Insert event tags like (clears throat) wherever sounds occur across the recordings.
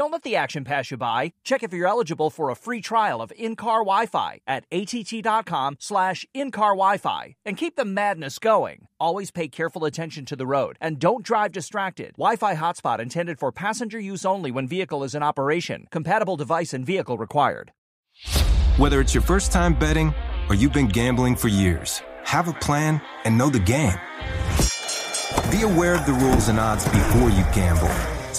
Don't let the action pass you by. Check if you're eligible for a free trial of in-car Wi-Fi at att.com slash in-car Wi-Fi and keep the madness going. Always pay careful attention to the road and don't drive distracted. Wi-Fi hotspot intended for passenger use only when vehicle is in operation. Compatible device and vehicle required. Whether it's your first time betting or you've been gambling for years, have a plan and know the game. Be aware of the rules and odds before you gamble.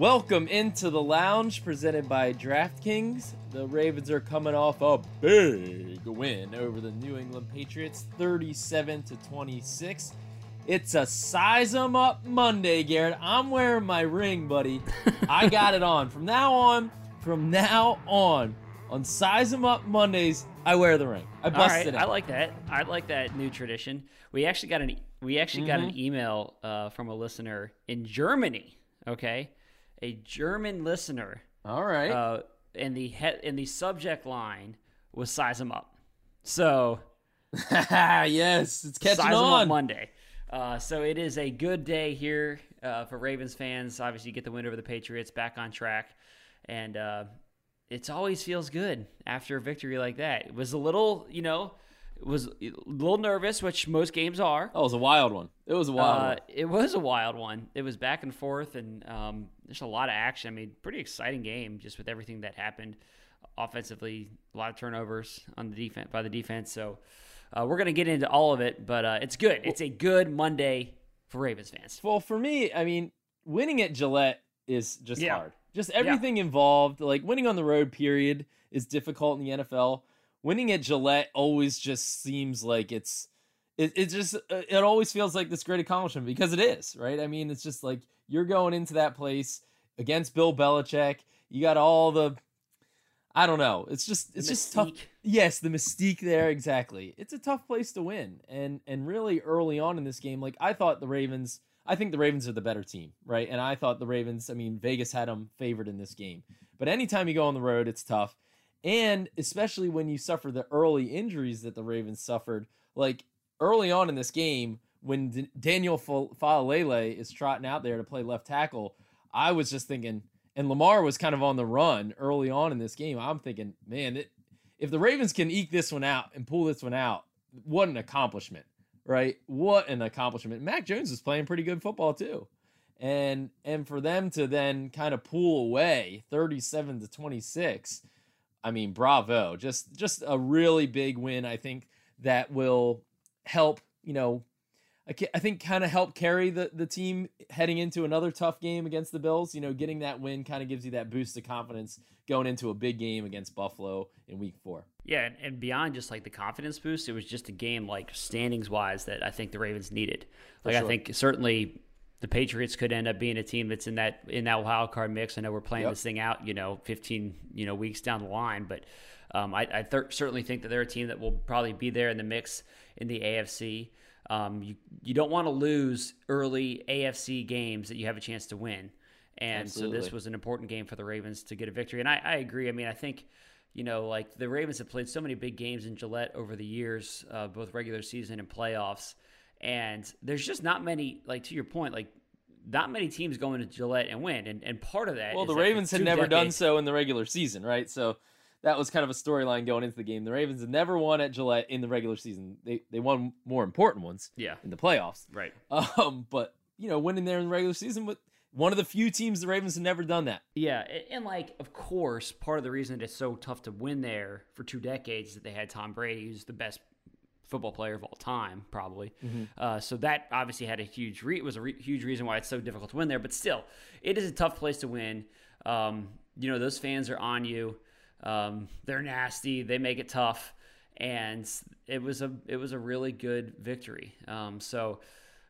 Welcome into the lounge presented by DraftKings. The Ravens are coming off a big win over the New England Patriots, 37 to 26. It's a size 'em up Monday, Garrett. I'm wearing my ring, buddy. (laughs) I got it on. From now on, from now on, on size 'em up Mondays, I wear the ring. I busted right, it. I like that. I like that new tradition. We actually got an we actually got Mm-hmm. an email uh, from a listener in Germany. Okay, a German listener. All right. Uh, and the he- and the subject line was "size 'em up." So (laughs) yes, it's catching size on. up Monday. Uh, so it is a good day here uh, for Ravens fans. Obviously, you get the win over the Patriots, back on track, and uh, it always feels good after a victory like that. It was a little, you know, was a little nervous, which most games are. That was a wild one. It was a wild Uh, one. it was a wild one. It was back and forth, and um, there's a lot of action. I mean, pretty exciting game just with everything that happened offensively. A lot of turnovers on the defense by the defense. So uh, we're gonna get into all of it, but uh, it's good. It's a good Monday for Ravens fans. Well, for me, I mean, winning at Gillette is just Yeah. hard. Just everything involved, like winning on the road, period, is difficult in the NFL. Winning at Gillette always just seems like it's, it, it just, uh, it always feels like this great accomplishment because it is, right? I mean, it's just like you're going into that place against Bill Belichick. You got all the, I don't know. It's just, it's just tough. Yes, the mystique there exactly. It's a tough place to win, and and really early on in this game, like I thought the Ravens. I think the Ravens are the better team, right? And I thought the Ravens. I mean, Vegas had them favored in this game, but anytime you go on the road, it's tough, and especially when you suffer the early injuries that the Ravens suffered, like early on in this game when D- Daniel Fa- Faalele is trotting out there to play left tackle. I was just thinking, and Lamar was kind of on the run early on in this game. I'm thinking, man, it, if the Ravens can eke this one out and pull this one out, what an accomplishment, right? What an accomplishment. Mac Jones is playing pretty good football too. And and for them to then kind of pull away 37 to 26, I mean, bravo. Just just a really big win I think that will help, you know, I, I think kind of help carry the, the team heading into another tough game against the Bills. You know, getting that win kind of gives you that boost of confidence going into a big game against Buffalo in week four. Yeah, and, and beyond just like the confidence boost, it was just a game like standings wise that I think the Ravens needed. Like I think certainly the Patriots could end up being a team that's in that in that wild card mix. I know we're playing Yep. this thing out, you know, 15 you know weeks down the line, but um, I, I th- certainly think that they're a team that will probably be there in the mix in the AFC. Um, you you don't want to lose early AFC games that you have a chance to win, and so this was an important game for the Ravens to get a victory. And I, I agree. I mean, I think you know, like the Ravens have played so many big games in Gillette over the years, uh, both regular season and playoffs. And there's just not many, like to your point, like not many teams go into Gillette and win. And, and part of that Well, the Ravens had never done so in the regular season, right? So that was kind of a storyline going into the game. The Ravens had never won at Gillette in the regular season. They they won more important ones Yeah, in the playoffs. right. Um, but you know, winning there in the regular season, but one of the few teams the Ravens had never done that. Yeah, and like, of course, part of the reason that it's so tough to win there for two decades is that they had Tom Brady, who's the best football player of all time, probably. Uh, so that obviously had a huge re- was a re- huge reason why it's so difficult to win there. But still, it is a tough place to win. Um, you know, those fans are on you. Um, they're nasty. They make it tough, and it was a it was a really good victory. Um, so.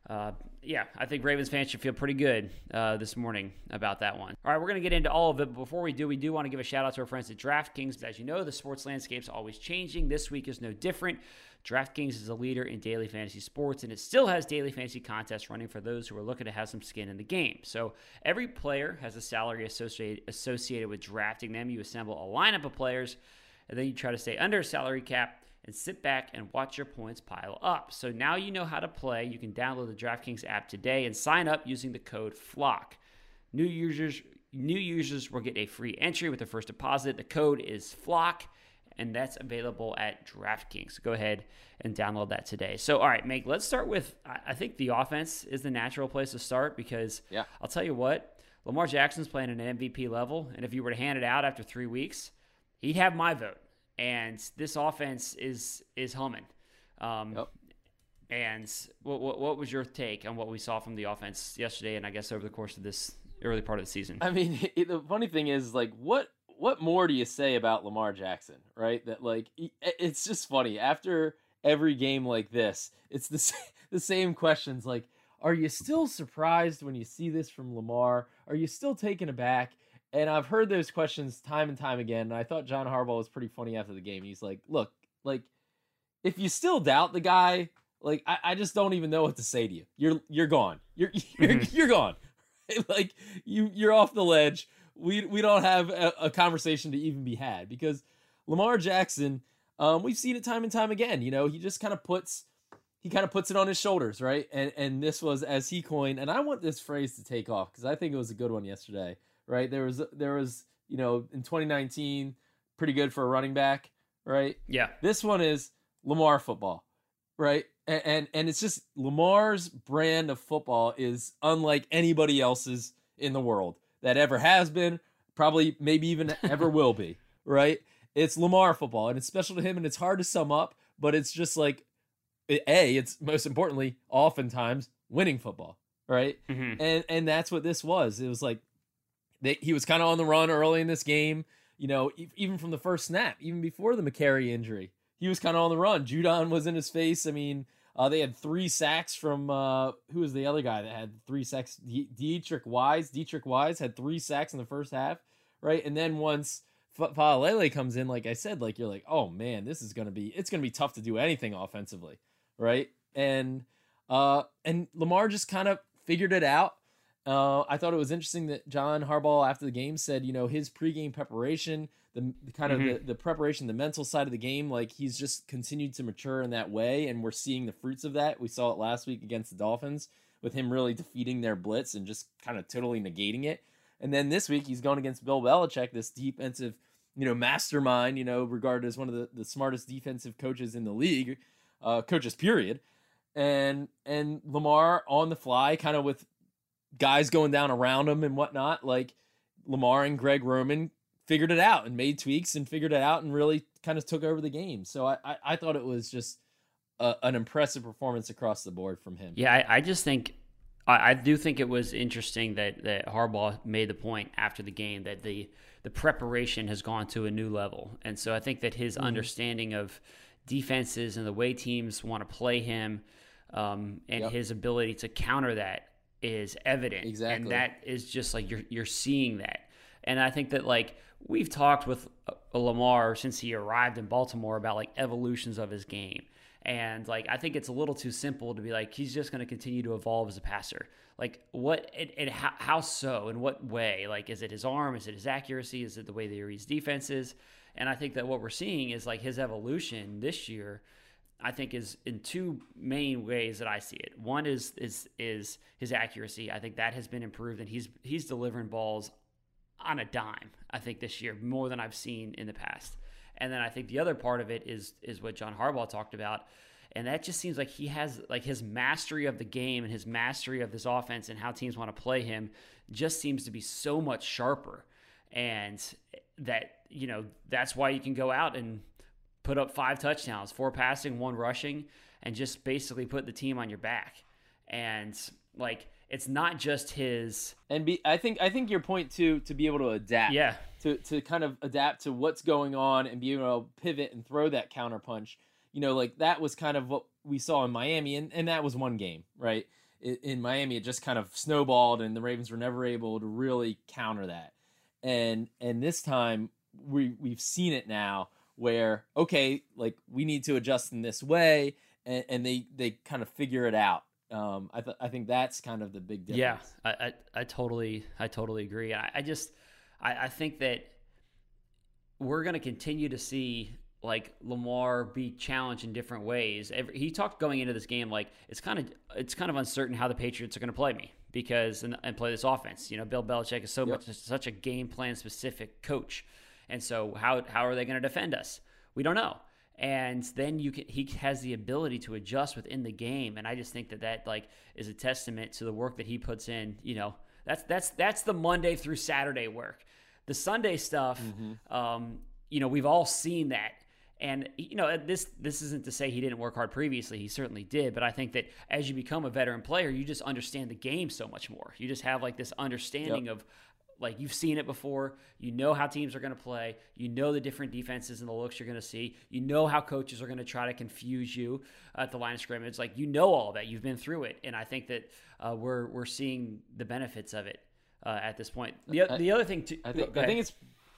uh, yeah, I think Ravens fans should feel pretty good uh, this morning about that one. All right, we're going to get into all of it. But before we do, we do want to give a shout out to our friends at DraftKings. As you know, the sports landscape is always changing. This week is no different. DraftKings is a leader in daily fantasy sports, and it still has daily fantasy contests running for those who are looking to have some skin in the game. So every player has a salary associated associated with drafting them. You assemble a lineup of players, and then you try to stay under a salary cap and sit back and watch your points pile up. So now you know how to play. You can download the DraftKings app today and sign up using the code FLOCK. New users new users will get a free entry with their first deposit. The code is FLOCK and that's available at DraftKings. Go ahead and download that today. So, all right, Meg, let's start with I think the offense is the natural place to start because yeah. I'll tell you what, Lamar Jackson's playing at an MVP level, and if you were to hand it out after three weeks, he'd have my vote and this offense is is humming. Um, yep. And what, what, what was your take on what we saw from the offense yesterday, and I guess over the course of this early part of the season? I mean, (laughs) the funny thing is, like, what what more do you say about Lamar Jackson, right? That like, it's just funny after every game like this, it's the (laughs) the same questions. Like, are you still surprised when you see this from Lamar? Are you still taken aback? And I've heard those questions time and time again. And I thought John Harbaugh was pretty funny after the game. He's like, look, like, if you still doubt the guy, like, I, I just don't even know what to say to you. You're you're gone. You're (laughs) you're, mm-hmm. you're gone. (laughs) like you you're off the ledge. We we don't have a, a conversation to even be had because Lamar Jackson, um, we've seen it time and time again. You know, he just kind of puts he kind of puts it on his shoulders, right? And and this was as he coined, and I want this phrase to take off because I think it was a good one yesterday right? There was there was you know in 2019 pretty good for a running back, right? Yeah. This one is Lamar football, right? And, and and, it's just Lamar's brand of football is unlike anybody else's in the world that ever has been, probably maybe even (laughs) ever will be, right? It's Lamar football and it's special to him and it's hard to sum up, but it's just like a it's most importantly oftentimes winning football, right? Mm-hmm. And and that's what this was. It was like they, he was kind of on the run early in this game. You know, even from the first snap, even before the Mekari injury, he was kind of on the run. Judon was in his face. I mean, uh, they had three sacks from uh, who was the other guy that had three sacks? Deatrich Wise. Deatrich Wise had three sacks in the first half, right? And then once Faalele comes in, like I said, like you're like, oh man, this is gonna be it's gonna be tough to do anything offensively, right? And uh, and Lamar just kind of figured it out. Uh, I thought it was interesting that John Harbaugh after the game said, you know, his pregame preparation, the, the kind of mm-hmm. the, the preparation, the mental side of the game, like he's just continued to mature in that way, and we're seeing the fruits of that. We saw it last week against the Dolphins with him really defeating their blitz and just kind of totally negating it. And then this week he's going against Bill Belichick, this defensive, you know, mastermind, you know, regarded as one of the, the smartest defensive coaches in the league, uh, coaches period. And and Lamar on the fly, kind of with guys going down around him and whatnot, like Lamar and Greg Roman figured it out and made tweaks and figured it out and really kind of took over the game. So I, I, I thought it was just a, an impressive performance across the board from him. Yeah, I, I just think I, I, do think it was interesting that that Harbaugh made the point after the game that the the preparation has gone to a new level, and so I think that his mm-hmm. understanding of defenses and the way teams want to play him. Um, and yep. his ability to counter that is evident. Exactly. And that is just like you're you're seeing that. And I think that like we've talked with uh, Lamar since he arrived in Baltimore about like evolutions of his game. And like I think it's a little too simple to be like he's just going to continue to evolve as a passer. Like what and, how, how so? In what way? Like is it his arm? Is it his accuracy? Is it the way that he reads defenses? And I think that what we're seeing is like his evolution this year I think is in two main ways that I see it. One is is is his accuracy. I think that has been improved, and he's he's delivering balls on a dime. I think this year more than I've seen in the past. And then I think the other part of it is is what John Harbaugh talked about, and that just seems like he has like his mastery of the game and his mastery of this offense and how teams want to play him just seems to be so much sharper, and that you know that's why you can go out and put up five touchdowns, four passing, one rushing, and just basically put the team on your back. And like it's not just his and be I think I think your point too to be able to adapt. Yeah. To to kind of adapt to what's going on and be able to pivot and throw that counter punch. You know, like that was kind of what we saw in Miami and, and that was one game, right? in Miami, it just kind of snowballed, and the Ravens were never able to really counter that. And and this time we we've seen it now where okay, like we need to adjust in this way, and, and they they kind of figure it out. Um, I th- I think that's kind of the big difference. Yeah, I I, I totally I totally agree. I, I just I, I think that we're going to continue to see like Lamar be challenged in different ways. Every, he talked going into this game like it's kind of it's kind of uncertain how the Patriots are going to play me because and, and, play this offense. You know, Bill Belichick is so yep. much such a game plan specific coach, and so how how are they going to defend us? We don't know. And then you can he has the ability to adjust within the game, and I just think that that like is a testament to the work that he puts in. You know, that's that's that's the Monday through Saturday work. The Sunday stuff, mm-hmm. um, you know, we've all seen that and you know, this this isn't to say he didn't work hard previously. He certainly did, but I think that as you become a veteran player, you just understand the game so much more. You just have like this understanding yep. of like you've seen it before. You know how teams are going to play. You know the different defenses and the looks you're going to see. You know how coaches are going to try to confuse you at the line of scrimmage. Like you know all that. You've been through it, and I think that uh, we're we're seeing the benefits of it uh, at this point. The, the other thing, too, I think I think it's.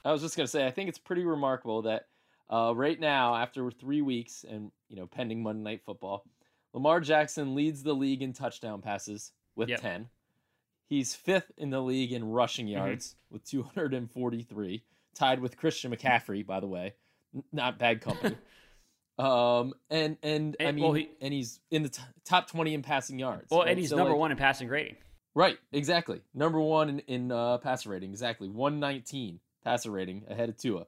I was just going to say, I think it's pretty remarkable that uh, right now, after three weeks and you know pending Monday Night Football, Lamar Jackson leads the league in touchdown passes with yep. ten. He's fifth in the league in rushing mm-hmm. yards mm-hmm. with 243, tied with Christian McCaffrey, by the way. Not bad company. (laughs) um, and and I mean, well, he, and he's in the t- top 20 in passing yards. Well, right? and he's so number like, one in passing rating. Right, exactly. Number one in, in uh, passer rating, exactly. 119 passer rating ahead of Tua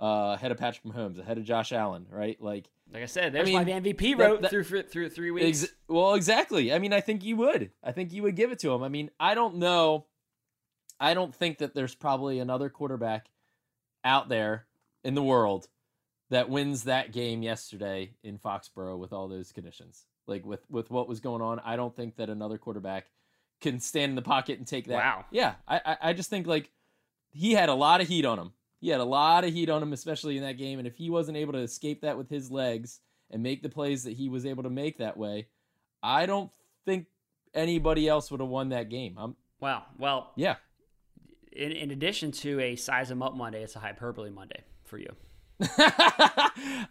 uh, ahead of Patrick Mahomes, ahead of Josh Allen, right? Like, like I said, there's I mean, my MVP wrote that, that, through through three weeks. Ex- well, exactly. I mean, I think you would. I think you would give it to him. I mean, I don't know. I don't think that there's probably another quarterback out there in the world that wins that game yesterday in Foxborough with all those conditions. Like with with what was going on, I don't think that another quarterback can stand in the pocket and take that. Wow. Yeah, I I, I just think like he had a lot of heat on him he had a lot of heat on him, especially in that game. And if he wasn't able to escape that with his legs and make the plays that he was able to make that way, I don't think anybody else would have won that game. I'm, wow. Well, yeah. In, in addition to a size him up Monday, it's a hyperbole Monday for you. (laughs)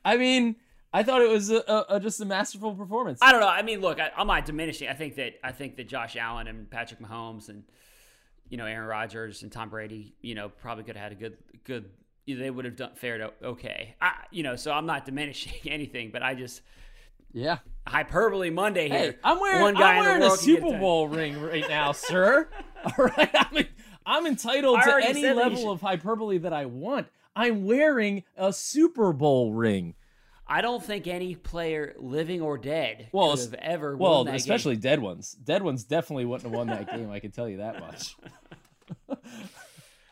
I mean, I thought it was a, a, just a masterful performance. I don't know. I mean, look, I, am not diminishing. I think that I think that Josh Allen and Patrick Mahomes and you know, Aaron Rodgers and Tom Brady, you know, probably could have had a good, good, they would have done fared okay. I, you know, so I'm not diminishing (laughs) anything, but I just, yeah, hyperbole Monday here. Hey, I'm wearing, One guy I'm wearing a Super Bowl ring right now, (laughs) sir. All right, (laughs) I'm, I'm entitled to any level of hyperbole that I want. I'm wearing a Super Bowl ring. I don't think any player, living or dead, well, could have ever well, especially game. dead ones. Dead ones definitely wouldn't have won that game. I can tell you that much. (laughs)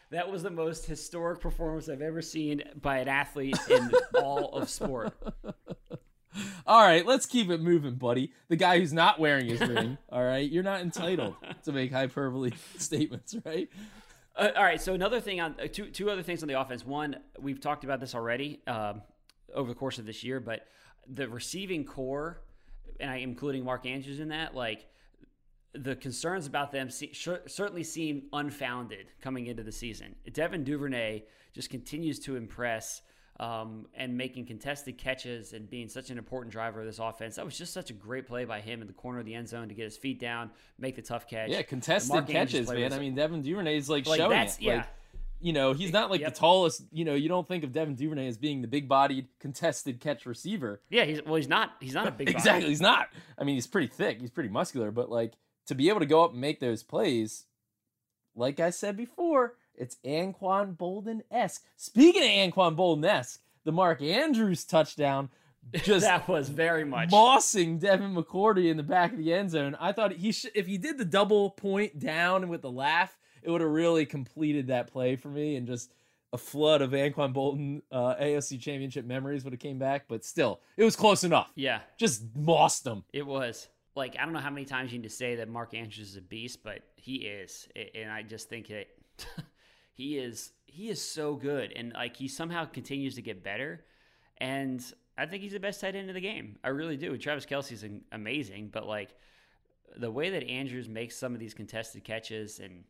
that was the most historic performance I've ever seen by an athlete (laughs) in all of sport. (laughs) All right, let's keep it moving, buddy. The guy who's not wearing his ring. All right, you're not entitled to make hyperbole statements, right? Uh, all right. So another thing on uh, two two other things on the offense. One, we've talked about this already. Um, over the course of this year, but the receiving corps, and I including Mark Andrews in that, like the concerns about them certainly seem unfounded coming into the season. Devin Duvernay just continues to impress um, and making contested catches and being such an important driver of this offense. That was just such a great play by him in the corner of the end zone to get his feet down, make the tough catch. Yeah, contested catches, man. I mean, Devin Duvernay is like, like showing it. Yeah. Like, you know, he's not like yep. the tallest. You know, you don't think of Devin Duvernay as being the big-bodied, contested catch receiver. Yeah, he's well, he's not. He's not a big. exactly, he's not. I mean, he's pretty thick. He's pretty muscular, but like to be able to go up and make those plays, like I said before, it's Anquan Boldin esque. Speaking of Anquan Boldin esque, the Mark Andrews touchdown just (laughs) that was very much bossing Devin McCourty in the back of the end zone. I thought he should if he did the double point down with the laugh, it would have really completed that play for me and just a flood of Anquan Boldin uh, AFC Championship memories would have came back. But still, it was close enough. Yeah, just lost them. It was like I don't know how many times you need to say that Mark Andrews is a beast, but he is, and I just think that (laughs) he is he is so good, and like he somehow continues to get better, and I think he's the best tight end of the game. I really do. Travis Kelce's amazing, but like the way that Andrews makes some of these contested catches, and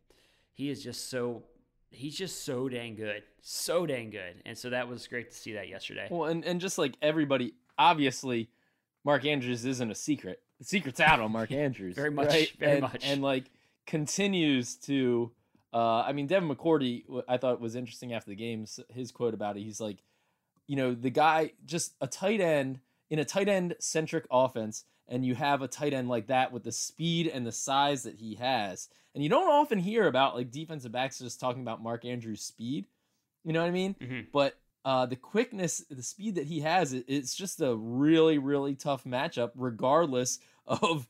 he is just so he's just so dang good, so dang good, and so that was great to see that yesterday. Well, and and just like everybody, obviously, Mark Andrews isn't a secret. The secret's out on Mark (laughs) Andrews. very much, right? very and, much, and like continues to. Uh, I mean, Devin McCourty, I thought was interesting after the games. His quote about it, he's like, you know, the guy just a tight end in a tight end centric offense, and you have a tight end like that with the speed and the size that he has, and you don't often hear about like defensive backs just talking about Mark Andrews' speed. You know what I mean? Mm-hmm. But uh, the quickness, the speed that he has, it, it's just a really, really tough matchup, regardless of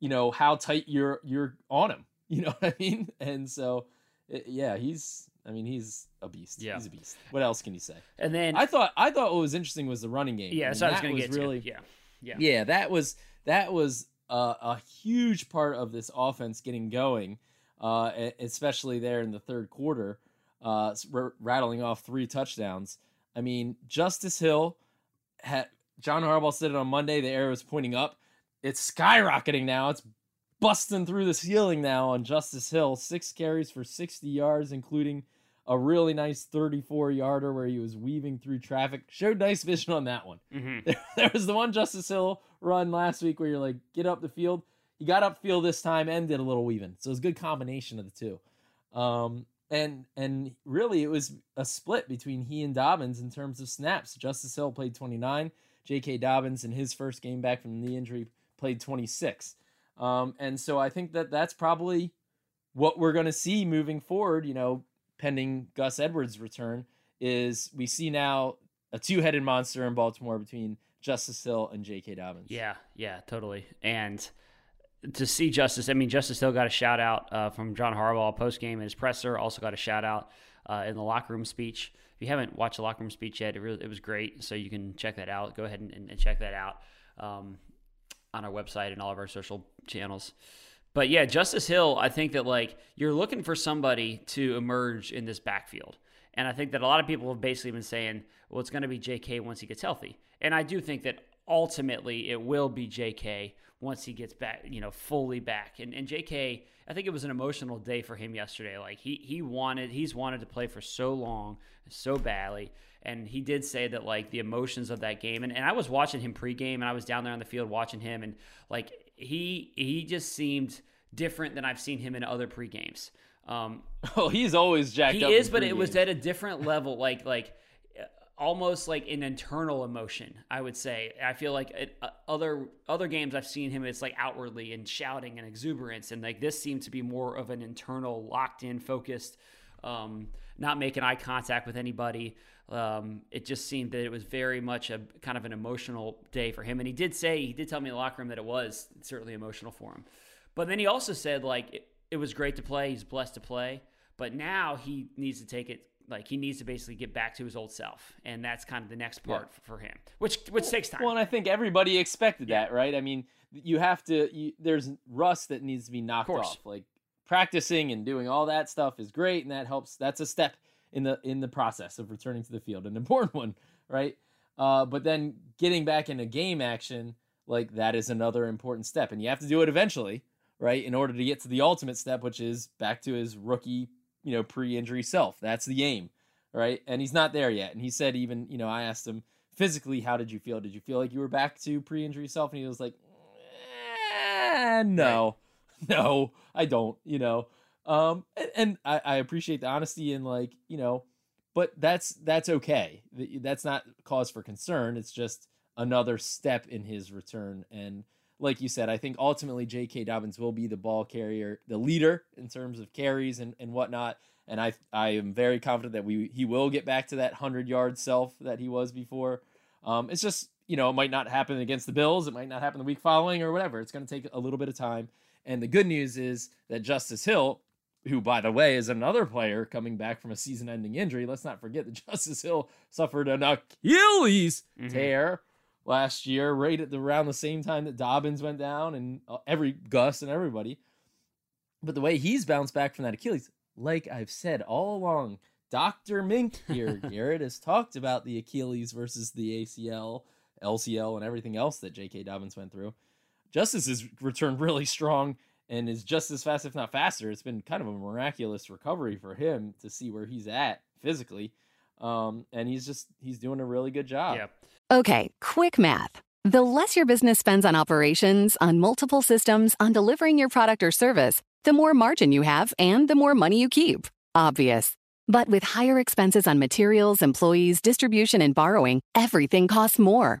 you know how tight you're you're on him. (laughs) You know what I mean? And so, it, yeah, he's. I mean, he's a beast. Yeah. he's a beast. What else can you say? and then I thought I thought what was interesting was the running game. yeah, and that's what I was that going to get really, to. Yeah, yeah, yeah, that was that was a, a huge part of this offense getting going, uh, especially there in the third quarter, uh, r- rattling off three touchdowns. I mean, Justice Hill had John Harbaugh said it on Monday. The arrow is pointing up. It's skyrocketing now. It's busting through the ceiling now on Justice Hill. Six carries for 60 yards, including a really nice 34 yarder where he was weaving through traffic. Showed nice vision on that one. hmm There, (laughs) there was the one Justice Hill run last week where you're like, get up the field. He got upfield this time and did a little weaving. So it was a good combination of the two. Um, and and really it was a split between he and Dobbins in terms of snaps. Justice Hill played 29. J.K. Dobbins in his first game back from the injury played 26. Um, and so I think that that's probably what we're going to see moving forward. You know, pending Gus Edwards' return, is we see now a two-headed monster in Baltimore between Justice Hill and J.K. Dobbins. Yeah, yeah, totally. And to see Justice, I mean, Justice Hill got a shout out uh, from John Harbaugh post game in his presser. Also got a shout out uh, in the locker room speech. If you haven't watched the locker room speech yet, it really it was great. So you can check that out. Go ahead and, and check that out um, on our website and all of our social channels. But yeah, Justice Hill, I think that like you're looking for somebody to emerge in this backfield. And I think that a lot of people have basically been saying, well, it's going to be JK once he gets healthy. And I do think that ultimately it will be JK once he gets back, you know, fully back. And and JK, I think it was an emotional day for him yesterday. Like he he wanted he's wanted to play for so long, so badly. And he did say that like the emotions of that game and, and I was watching him pregame and I was down there on the field watching him and like he he just seemed different than I've seen him in other pregames. Um, (laughs) Oh, he's always jacked he up. is, but it was at a different level, like like uh, almost like an internal emotion. I would say. I feel like it, uh, other other games I've seen him, it's like outwardly and shouting and exuberance, and like this seemed to be more of an internal, locked in, focused, um, not making eye contact with anybody. Um, it just seemed that it was very much a kind of an emotional day for him, and he did say he did tell me in the locker room that it was certainly emotional for him. But then he also said like it, it was great to play. He's blessed to play. But now he needs to take it like he needs to basically get back to his old self, and that's kind of the next part f- for him, which which takes time. Well, and I think everybody expected that, right? I mean, you have to. You, there's rust that needs to be knocked course. off. Like practicing and doing all that stuff is great, and that helps. That's a step in the in the process of returning to the field, an (laughs) important one, right? Uh, but then getting back into game action, like that is another important step, and you have to do it eventually, right? In order to get to the ultimate step, which is back to his rookie, you know, pre-injury self. That's the aim, right? And he's not there yet. And he said, even you know, I asked him physically, how did you feel? Did you feel like you were back to pre-injury self? And he was like, eh, no, (laughs) no, I don't. You know, um, and, and I, I appreciate the honesty and like you know, but that's that's okay. That's not cause for concern. It's just another step in his return. And like you said, I think ultimately J.K. Dobbins will be the ball carrier, the leader in terms of carries and, and whatnot. And I I am very confident that we he will get back to that hundred yard self that he was before. Um, it's just you know it might not happen against the Bills. It might not happen the week following or whatever. It's going to take a little bit of time. And the good news is that Justice Hill, who by the way is another player coming back from a season-ending injury. Let's not forget that (laughs) Justice Hill suffered an Achilles Mhm. tear last year, right at the around the same time that Dobbins went down, and uh, every Gus and everybody. But the way he's bounced back from that Achilles, like I've said all along, Doctor Mink here, (laughs) Garrett has talked about the Achilles versus the ACL, LCL, and everything else that J.K. Dobbins went through. Justice has returned really strong and is just as fast, if not faster. It's been kind of a miraculous recovery for him to see where he's at physically. Um, and he's just he's doing a really good job. Yeah. Okay, quick math. The less your business spends on operations, on multiple systems, on delivering your product or service, the more margin you have and the more money you keep. Obvious. But with higher expenses on materials, employees, distribution, and borrowing, everything costs more.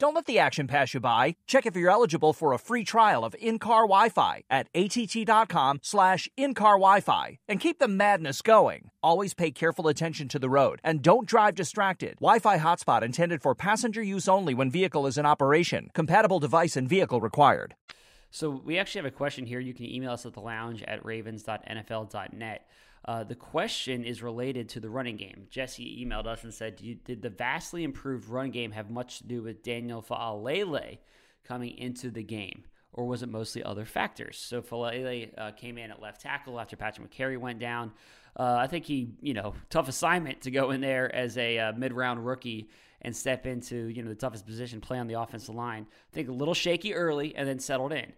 Don't let the action pass you by. Check if you're eligible for a free trial of in-car Wi-Fi at att.com slash in-car Wi-Fi and keep the madness going. Always pay careful attention to the road and don't drive distracted. Wi-Fi hotspot intended for passenger use only when vehicle is in operation. Compatible device and vehicle required. So we actually have a question here. You can email us at the lounge at ravens.nfl.net. Uh, the question is related to the running game. Jesse emailed us and said, Did the vastly improved run game have much to do with Daniel Faalele coming into the game? Or was it mostly other factors? So Faalele uh, came in at left tackle after Patrick Mekari went down. Uh, I think he, you know, tough assignment to go in there as a uh, mid-round rookie and step into, you know, the toughest position, play on the offensive line. I think a little shaky early and then settled in.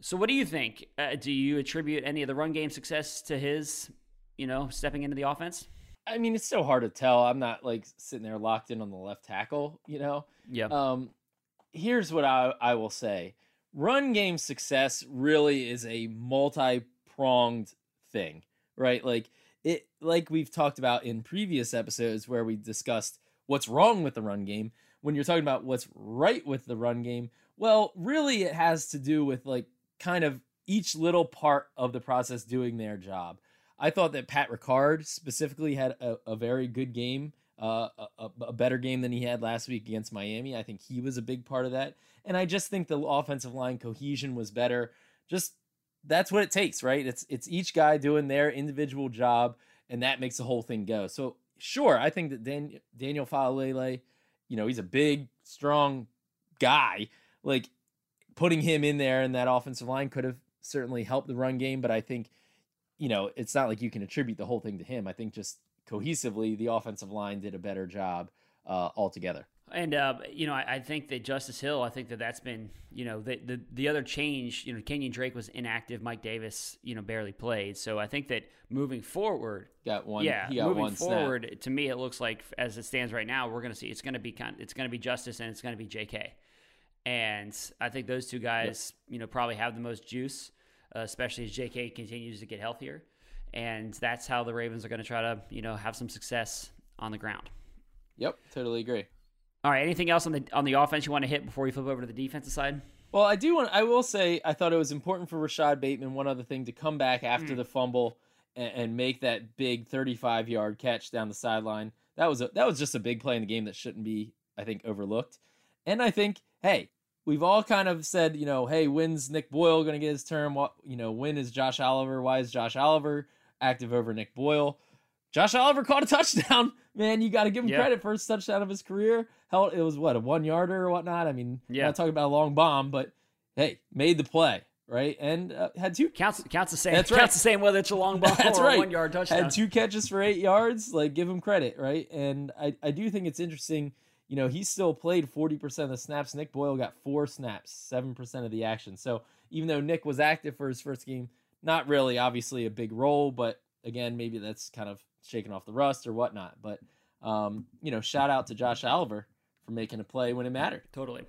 So what do you think? Uh, do you attribute any of the run game success to his you know, stepping into the offense? I mean, it's so hard to tell. I'm not like sitting there locked in on the left tackle, you know? Yeah. Um, here's what I, I will say run game success really is a multi pronged thing, right? Like, it, like we've talked about in previous episodes where we discussed what's wrong with the run game. When you're talking about what's right with the run game, well, really it has to do with like kind of each little part of the process doing their job. I thought that Pat Ricard specifically had a, a very good game, uh, a, a, better game than he had last week against Miami. I think he was a big part of that. And I just think the offensive line cohesion was better. Just that's what it takes, right? It's it's each guy doing their individual job, and that makes the whole thing go. So sure, I think that Dan, Daniel Faalele, you know, he's a big, strong guy. Like putting him in there in that offensive line could have certainly helped the run game, but I think you know, it's not like you can attribute the whole thing to him. I think just cohesively, the offensive line did a better job uh, altogether. And uh, you know, I, I, think that Justice Hill. I think that that's been you know the, the the other change. You know, Kenyan Drake was inactive. Mike Davis, you know, barely played. So I think that moving forward, got one. Yeah, got moving one forward, snap. to me, it looks like as it stands right now, we're going to see it's going to be kind. It's going to be Justice and it's going to be J.K. And I think those two guys, yep. you know, probably have the most juice uh, especially as J.K. continues to get healthier. And that's how the Ravens are going to try to, you know, have some success on the ground. Yep, totally agree. All right, anything else on the on the offense you want to hit before we flip over to the defensive side? Well, I do want. I will say I thought it was important for Rashod Bateman. One other thing to come back after mm. the fumble and, and, make that big 35 yard catch down the sideline. That was a, that was just a big play in the game that shouldn't be, I think, overlooked. And I think, hey, we've all kind of said, you know, hey, when's Nick Boyle going to get his term? What, you know, when is Josh Oliver? Why is Josh Oliver active over Nick Boyle? Josh Oliver (laughs) caught a touchdown. Man, you got to give him credit. for First touchdown of his career. Hell, it was what a one yarder or whatnot. I mean, yeah, not talking about a long bomb, but hey, made the play right and uh, had two counts counts the same. That's right. Counts the same whether it's a long bomb (laughs) That's or right. a one yard touchdown. Had two catches for eight yards. Like give him credit, right? And I I do think it's interesting you know, he still played 40% of the snaps. Nick Boyle got four snaps, 7% of the action. So even though Nick was active for his first game, not really obviously a big role, but again, maybe that's kind of shaking off the rust or whatnot. But, um, you know, shout out to Josh Oliver for making a play when it mattered. Totally.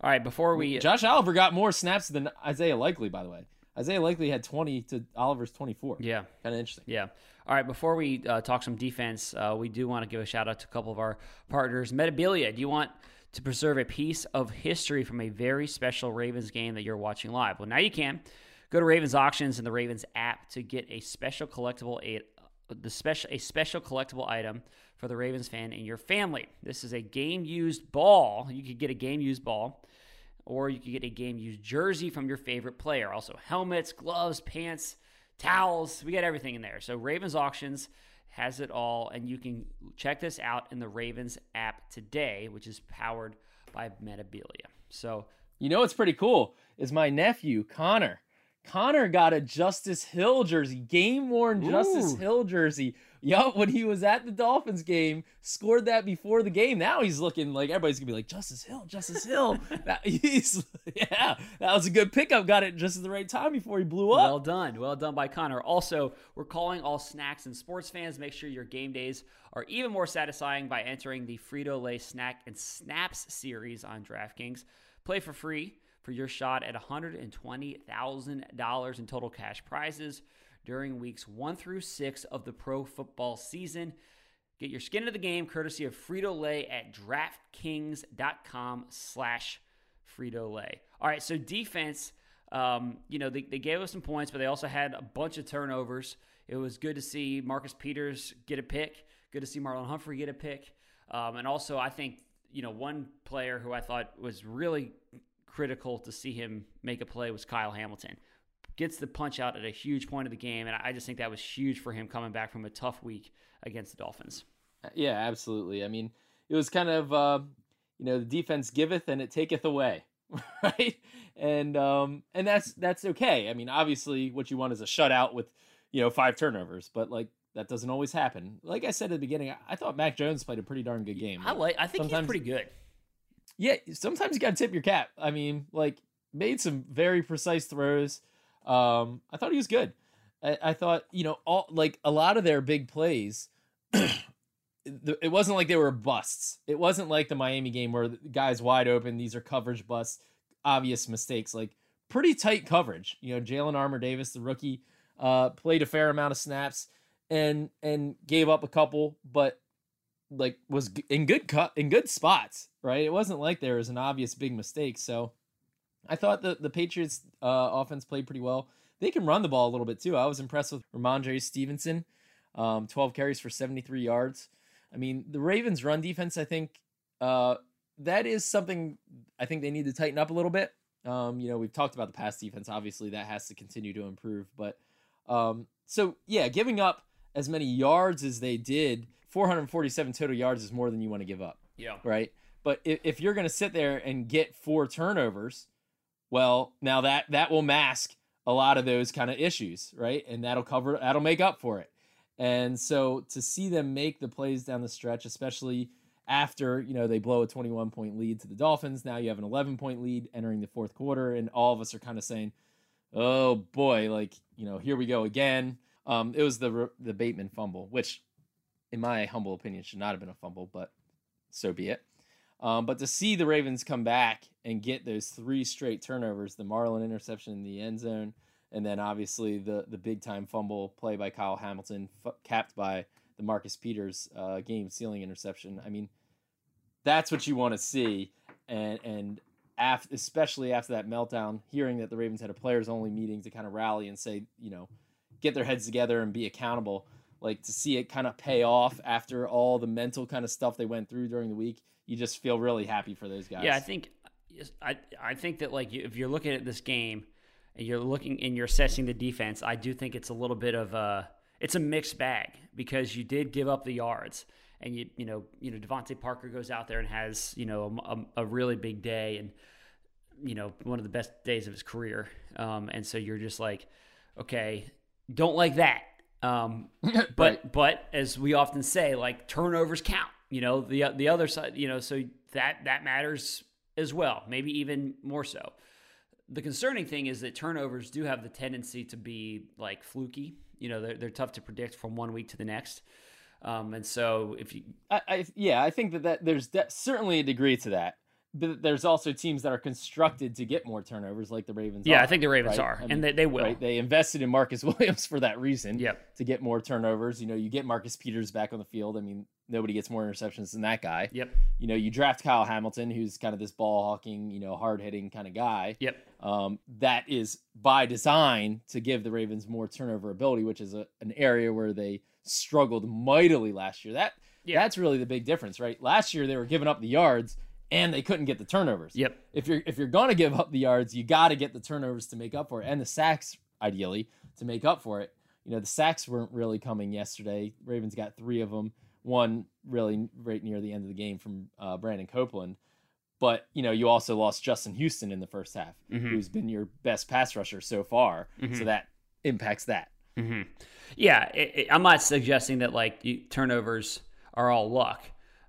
All right, before we. Josh Oliver got more snaps than Isaiah Likely, by the way. Isaiah Likely had 20 to Oliver's 24. Yeah. Kind of interesting. Yeah. All right. Before we uh, talk some defense, uh, we do want to give a shout out to a couple of our partners. Metabilia, do you want to preserve a piece of history from a very special Ravens game that you're watching live? Well, now you can. Go to Ravens Auctions in the Ravens app to get a special collectible a, the special a special collectible item for the Ravens fan in your family. This is a game used ball. You could get a game used ball or you could get a game used jersey from your favorite player. Also, helmets, gloves, pants, towels. We got everything in there. So, Ravens Auctions has it all, and you can check this out in the Ravens app today, which is powered by Metabilia. So, you know what's pretty cool is my nephew Connor. Connor got a Justice Hill jersey, game worn Justice Hill jersey Yup, when he was at the Dolphins game, scored that before the game. Now he's looking like everybody's gonna be like Justice Hill, Justice Hill. (laughs) that, he's (laughs) yeah, that was a good pickup. Got it just at the right time before he blew up. Well done, well done by Connor. Also, we're calling all snacks and sports fans. Make sure your game days are even more satisfying by entering the Frito Lay Snack and Snaps series on DraftKings. Play for free for your shot at $120,000 in total cash prizes during weeks one through six of the pro football season. Get your skin into the game courtesy of Frito Lay at DraftKings.com slash Frito Lay. All right, so defense, um, you know, they, they gave us some points, but they also had a bunch of turnovers. It was good to see Marcus Peters get a pick, good to see Marlon Humphrey get a pick. Um, and also, I think, you know, one player who I thought was really critical to see him make a play was Kyle Hamilton gets the punch out at a huge point of the game, and I just think that was huge for him coming back from a tough week against the Dolphins. Yeah, absolutely. I mean, it was kind of uh, you know the defense giveth and it taketh away, (laughs) right? And um, and that's that's okay. I mean, obviously, what you want is a shutout with you know five turnovers, but like that doesn't always happen. Like I said at the beginning, I, thought Mac Jones played a pretty darn good game. I like. I think he's pretty good. Yeah, sometimes you got to tip your cap. I mean, like made some very precise throws. Um, I thought he was good. I, I thought you know all like a lot of their big plays. (clears throat) it wasn't like they were busts. It wasn't like the Miami game where the guys wide open. These are coverage busts, obvious mistakes. Like pretty tight coverage. You know, Jalen Armour Davis, the rookie, uh, played a fair amount of snaps and and gave up a couple, but like was in good cut in good spots. Right. It wasn't like there was an obvious big mistake. So I thought the the Patriots uh, offense played pretty well. They can run the ball a little bit too. I was impressed with Rhamondre Stevenson, um, 12 carries for 73 yards. I mean, the Ravens' run defense, I think, uh, that is something I think they need to tighten up a little bit. Um, you know, we've talked about the pass defense. Obviously, that has to continue to improve. But um, so, yeah, giving up as many yards as they did, 447 total yards is more than you want to give up. Yeah. Right. But if, if you're going to sit there and get four turnovers, well, now that that will mask a lot of those kind of issues, right? And that'll cover that'll make up for it. And so to see them make the plays down the stretch, especially after, you know, they blow a 21 point lead to the Dolphins, now you have an 11 point lead entering the fourth quarter and all of us are kind of saying, "Oh boy, like, you know, here we go again." Um it was the the Bateman fumble, which in my humble opinion should not have been a fumble, but so be it. Um, but to see the Ravens come back and get those three straight turnovers, the Marlon interception in the end zone, and then obviously the the big time fumble play by Kyle Hamilton, f- capped by the Marcus Peters uh, game sealing interception. I mean, that's what you want to see, and and after, especially after that meltdown, hearing that the Ravens had a players only meeting to kind of rally and say, you know, get their heads together and be accountable. Like to see it kind of pay off after all the mental kind of stuff they went through during the week you just feel really happy for those guys. Yeah, I think I I think that like if you're looking at this game and you're looking and you're assessing the defense, I do think it's a little bit of a it's a mixed bag because you did give up the yards and you you know you know DeVante Parker goes out there and has you know a, a, really big day and you know one of the best days of his career, um, and so you're just like, okay, don't like that. Um, (laughs) but right. but as we often say, like turnovers count. You know, the the other side, you know, so that that matters as well, maybe even more so. The concerning thing is that turnovers do have the tendency to be like fluky. You know, they're, they're tough to predict from one week to the next. Um, and so if you, I, I, yeah, I think that, that there's de- certainly a degree to that. But there's also teams that are constructed to get more turnovers, like the Ravens. Yeah, are, I think the Ravens right? are, I and they, they will. Right? They invested in Marcus (laughs) Williams for that reason. Yep. To get more turnovers, you know, you get Marcus Peters back on the field. I mean, nobody gets more interceptions than that guy. Yep. You know, you draft Kyle Hamilton, who's kind of this ball hawking, you know, hard hitting kind of guy. Yep. Um, that is by design to give the Ravens more turnover ability, which is a, an area where they struggled mightily last year. That Yeah. that's really the big difference, right? Last year they were giving up the yards and they couldn't get the turnovers. Yep. If you're if you're gonna give up the yards, you got to get the turnovers to make up for it, and the sacks ideally to make up for it. You know, the sacks weren't really coming yesterday. Ravens got three of them. One really right near the end of the game from uh, Brandon Copeland. But you know, you also lost Justin Houston in the first half, Mhm. who's been your best pass rusher so far. Mhm. So that impacts that. hmm Yeah, it, it- I'm not suggesting that like you, turnovers are all luck,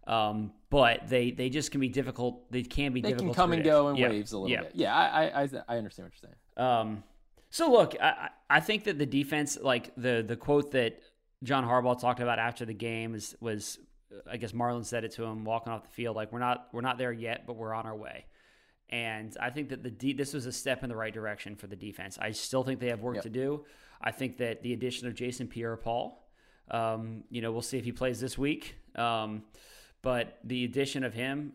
um, but they they just can be difficult. They can be They difficult. can come and go in Yeah. waves a little yeah. bit. Yeah, I, I I I understand what you're saying. Um, so look, I, I I think that the defense, like the the quote that John Harbaugh talked about after the game, is was I guess Marlon said it to him walking off the field, like we're not we're not there yet, but we're on our way. And I think that the de- this was a step in the right direction for the defense. I still think they have work Yep. to do. I think that the addition of Jason Pierre-Paul, um, you know, we'll see if he plays this week. Um, but the addition of him,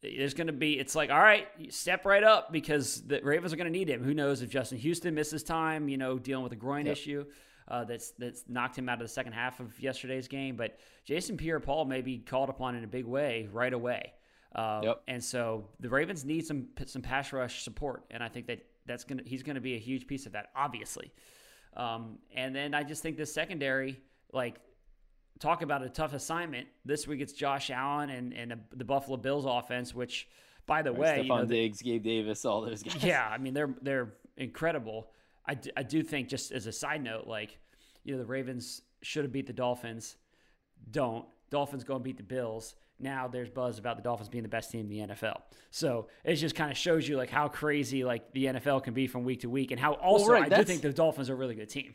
there's going to be. It's like, all right, step right up because the Ravens are going to need him. Who knows if Justin Houston misses time? You know, dealing with a groin Yep. issue. Uh, that's that's knocked him out of the second half of yesterday's game, but Jason Pierre-Paul may be called upon in a big way right away. Uh, Yep. And so the Ravens need some some pass rush support, and I think that that's gonna he's gonna be a huge piece of that, obviously. Um, and then I just think the secondary, like, talk about a tough assignment. This week it's Josh Allen and and the Buffalo Bills offense, which, by the way, Stefon you know, Diggs, Gabe Davis, all those guys. yeah, I mean they're they're incredible. I do, I do think just as a side note, like you know the Ravens should have beat the Dolphins, don't. Dolphins go and beat the Bills. Now there's buzz about the Dolphins being the best team in the NFL. So it just kind of shows you like how crazy like the NFL can be from week to week, and how also right, I do think the Dolphins are a really good team.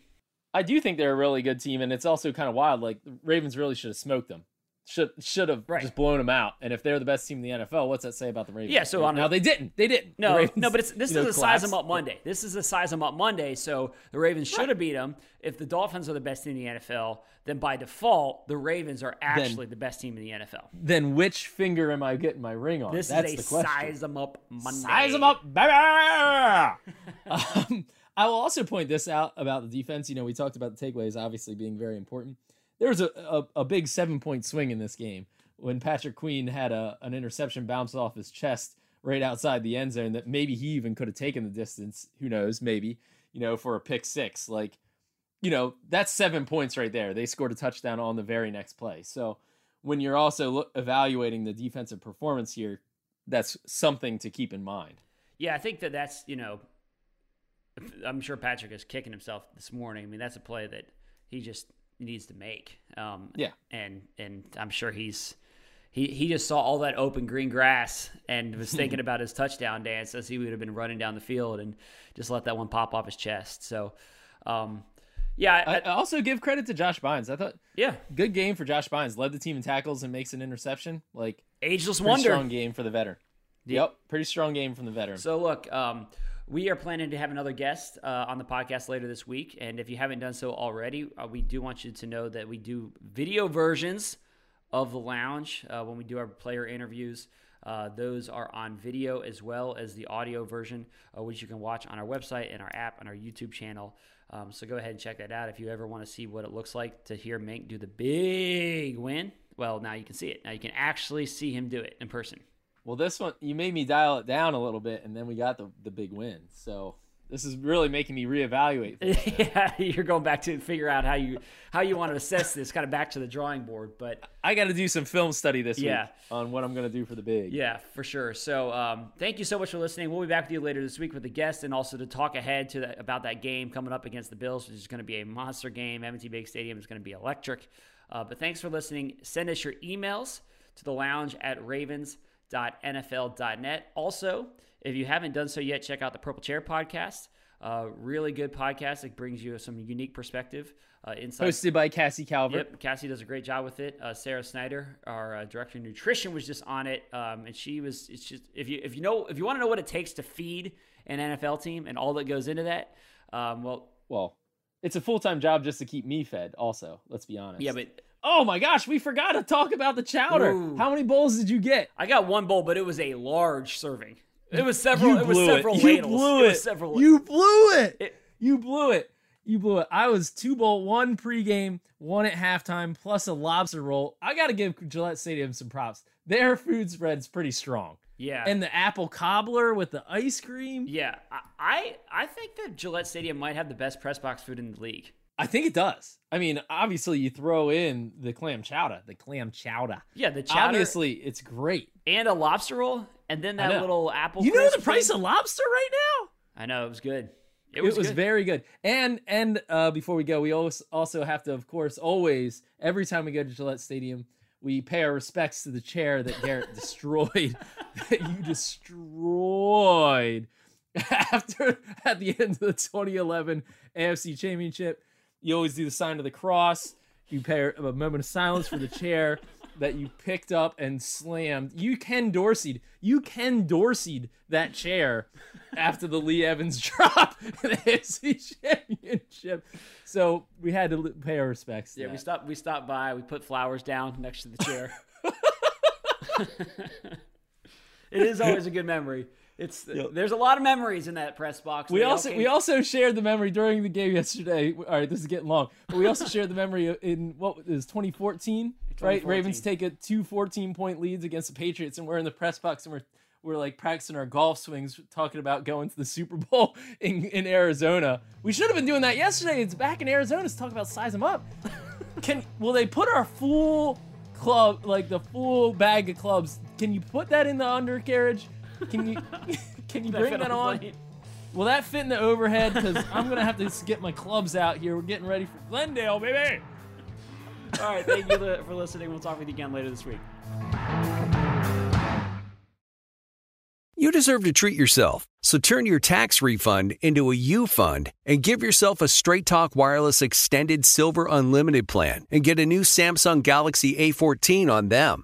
I do think they're a really good team, and it's also kind of wild. Like the Ravens really should have smoked them. Should should have Right. just blown them out. And if they're the best team in the NFL, what's that say about the Ravens? Yeah, so on a- now they didn't. They didn't. The No, Ravens, no, but it's this you know, is a size them up Monday. This is a size them up Monday. So the Ravens should have beat them. If the Dolphins are the best team in the NFL, then by default the Ravens are actually the best team in the NFL. Then which finger am I getting my ring on? This That's is a the question. size them up Monday. Size them up, baby. (laughs) um, I will also point this out about the defense. You know, we talked about the takeaways obviously being very important. There was a, a, a big seven point swing in this game when Patrick Queen had a, an interception bounce off his chest right outside the end zone that maybe he even could have taken the distance. Who knows? Maybe, you know, for a pick six. Like, you know, that's seven points right there. They scored a touchdown on the very next play. So when you're also look, evaluating the defensive performance here, that's something to keep in mind. Yeah, I think that that's you know, I'm sure Patrick is kicking himself this morning. I mean, that's a play that he just needs to make. Um, Yeah. and and I'm sure he's he he just saw all that open green grass and was (laughs) thinking about his touchdown dance as he would have been running down the field and just let that one pop off his chest. So, um, yeah, I, I, I also give credit to Josh Bynes. I thought yeah, good game for Josh Bynes. Led the team in tackles and makes an interception. Like ageless wonder. strong game for the veteran. Yeah. Yep, pretty strong game from the veteran. So look, um, we are planning to have another guest uh, on the podcast later this week, and if you haven't done so already, uh, we do want you to know that we do video versions of the lounge uh, when we do our player interviews. Uh, those are on video as well as the audio version, uh, which you can watch on our website and our app and our YouTube channel. Um, so go ahead and check that out if you ever want to see what it looks like to hear Mink do the big win. Well, now you can see it. Now you can actually see him do it in person. Well, this one you made me dial it down a little bit, and then we got the the big win. So this is really making me reevaluate. (laughs) yeah, you're going back to figure out how you how you want to assess this, kind of back to the drawing board. But I got to do some film study this Yeah. week on what I'm going to do for the big. yeah, for sure. So um, thank you so much for listening. We'll be back with you later this week with a guest and also to talk ahead to that, about that game coming up against the Bills, which is going to be a monster game. M&T Bank Stadium is going to be electric. Uh, but thanks for listening. Send us your emails to the lounge at ravens.nfl.net. Also, if you haven't done so yet, check out the Purple Chair podcast. Uh, really good podcast. It brings you some unique perspective uh, inside. Hosted by Cassie Calvert. Yep, Cassie does a great job with it. Uh, Sarah Snyder, our uh, director of nutrition, was just on it, um, and she was. It's just if you if you know if you want to know what it takes to feed an NFL team and all that goes into that, um, well, Well, it's a full time job just to keep me fed. Also, let's be honest. yeah, but oh my gosh, we forgot to talk about the chowder. Ooh. How many bowls did you get? I got one bowl, but it was a large serving. It was several. You it was several You ladles. blew it. it. was several. You blew it. It- You blew it. You blew it. I was two bowl, one pregame, one at halftime, plus a lobster roll. I got to give Gillette Stadium some props. Their food spread's pretty strong. yeah. And the apple cobbler with the ice cream. yeah, I I think that Gillette Stadium might have the best press box food in the league. I think it does. I mean, obviously, you throw in the clam chowder, the clam chowder. Yeah, the chowder Obviously, it's great. and a lobster roll, and then that little apple. You know the price thing. of lobster right now? I know it was good. It It was, was, good. very good. And and uh, before we go, we always also have to, of course, always every time we go to Gillette Stadium, we pay our respects to the chair that Garrett (laughs) destroyed, (laughs) that you destroyed (laughs) after at the end of the 2011 AFC Championship. You always do the sign of the cross. You pay a moment of silence for the chair (laughs) that you picked up and slammed. You Ken Dorsey. You Ken Dorsey that chair after the Lee Evans (laughs) drop in the AFC Championship. So we had to pay our respects. Yeah, we stopped. We stopped by. We put flowers down next to the chair. (laughs) it is always a good memory. It's there's a lot of memories in that press box. We They also came- we also shared the memory during the game yesterday. (laughs) All right, this is getting long, but we also shared the memory in what is 2014, right? Ravens take a two 14 point leads against the Patriots, and we're in the press box and we're we're like practicing our golf swings, talking about going to the Super Bowl (laughs) in, in Arizona. We should have been doing that yesterday. It's back in Arizona to talk about size them up. (laughs) Can will they put our full club, like the full bag of clubs? Can you put that in the undercarriage? Can you (laughs) can you That bring fit that on on? plane. Will that fit in the overhead? Because I'm gonna have to get my clubs out here. We're getting ready for Glendale, baby. All right, thank you for listening. We'll talk with you again later this week. You deserve to treat yourself, so turn your tax refund into a U fund and give yourself a Straight Talk Wireless Extended Silver Unlimited plan and get a new Samsung Galaxy A14 on them.